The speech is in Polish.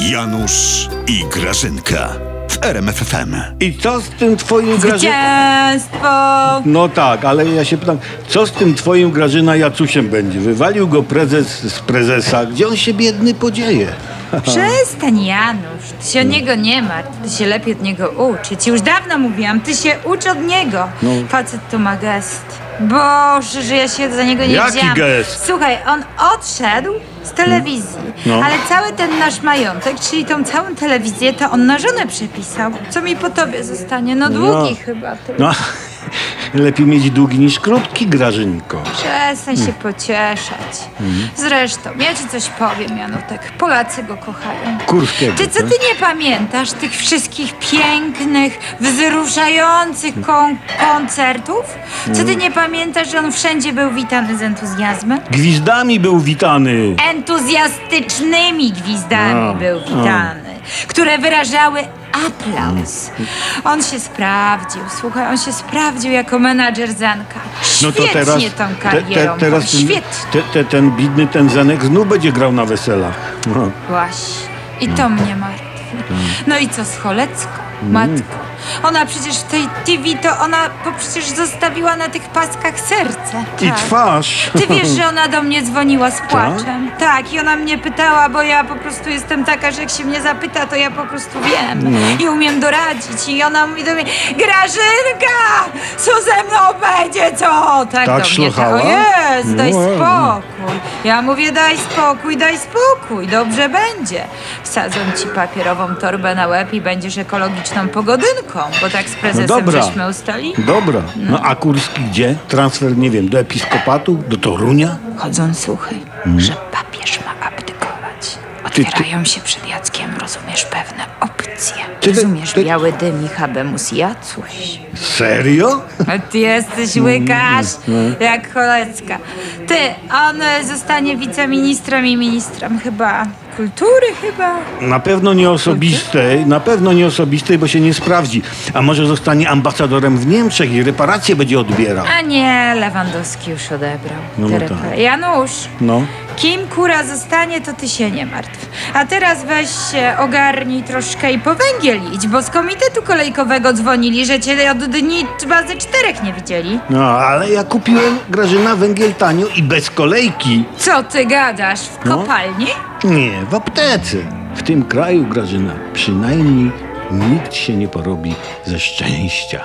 Janusz i Grażynka w RMFFM. I co z tym twoim Grażyna? Zwycięstwo! No tak, ale ja się pytam, co z tym twoim Grażyna Jacusiem będzie? Wywalił go prezes z prezesa. Gdzie on się biedny podzieje? Przestań, Janusz. Ty się o niego nie martw. Ty się lepiej od niego ucz. Ja ci już dawno mówiłam. Ty się ucz od niego. No. Facet tu ma gest. Boże, że ja się za niego nie Jaki wzięłam. gest? Słuchaj, on odszedł z telewizji, No. ale cały ten nasz majątek, czyli tą całą telewizję, to on na żonę przepisał. Co mi po tobie zostanie? No długi chyba. Ty. No, lepiej mieć długi niż krótki, Grażynko. Przestań się pocieszać. Zresztą, ja ci coś powiem, Janutek. Polacy go kochają. Kurskiego. Czy co ty nie pamiętasz tych wszystkich pięknych, wzruszających kon- koncertów? Co ty nie pamiętasz, że on wszędzie był witany z entuzjazmem? Gwizdami był witany. Entuzjastycznymi gwizdami A, był a. witany, które wyrażały aplauz. On się sprawdził, słuchaj, on się sprawdził jako menadżer Zanka. No to Świetnie teraz, tą karierą, teraz ten, świetnie. te, te, ten bidny, ten Zenek znów będzie grał na weselach. No. Właśnie. I to mnie martwi. No i co z Cholecką? Matko. Ona przecież w tej TV to ona bo przecież zostawiła na tych paskach serce. I Tak. twarz. Ty wiesz, że ona do mnie dzwoniła z płaczem? Tak, i ona mnie pytała, bo ja po prostu jestem taka, że jak się mnie zapyta, to ja po prostu wiem i umiem doradzić. I ona mówi do mnie, Grażynka, co ze mną będzie, co? Tak, Tak do mnie. szlochała? O jest, daj No. spokój. Ja mówię, daj spokój, daj spokój, dobrze będzie. Wsadzą ci papierową torbę na łeb i będziesz ekologiczną pogodynką, bo tak z prezesem No dobra. żeśmy ustali. Dobra. No a Kurski gdzie? Transfer, nie wiem, do episkopatu? Do Torunia? Chodzą słuchy, że papież ma abdykować. Ty- ty- Otwierają się przed Jackiem, rozumiesz, pewne opcje. Ty- Rozumiesz, ty- biały dym i habemus Jacuś. Serio? A ty jesteś łykarz, jak Cholecka. Ty, on e, zostanie wiceministrem i ministrem chyba kultury chyba. Na pewno nie osobistej, na pewno nie osobistej, bo się nie sprawdzi. A może zostanie ambasadorem w Niemczech i reparacje będzie odbierał. A nie, Lewandowski już odebrał. No, no tak. Janusz, No. Kim kura zostanie, to ty się nie martw. A teraz weź się, ogarnij troszkę i po węgiel idź, bo z komitetu kolejkowego dzwonili, że cię od dni chyba ze czterech nie widzieli. No, ale ja kupiłem Grażyna węgiel tanio i bez kolejki. Co ty gadasz? W No. kopalni? Nie, w aptece. W tym kraju, Grażyna, przynajmniej nikt się nie porobi ze szczęścia.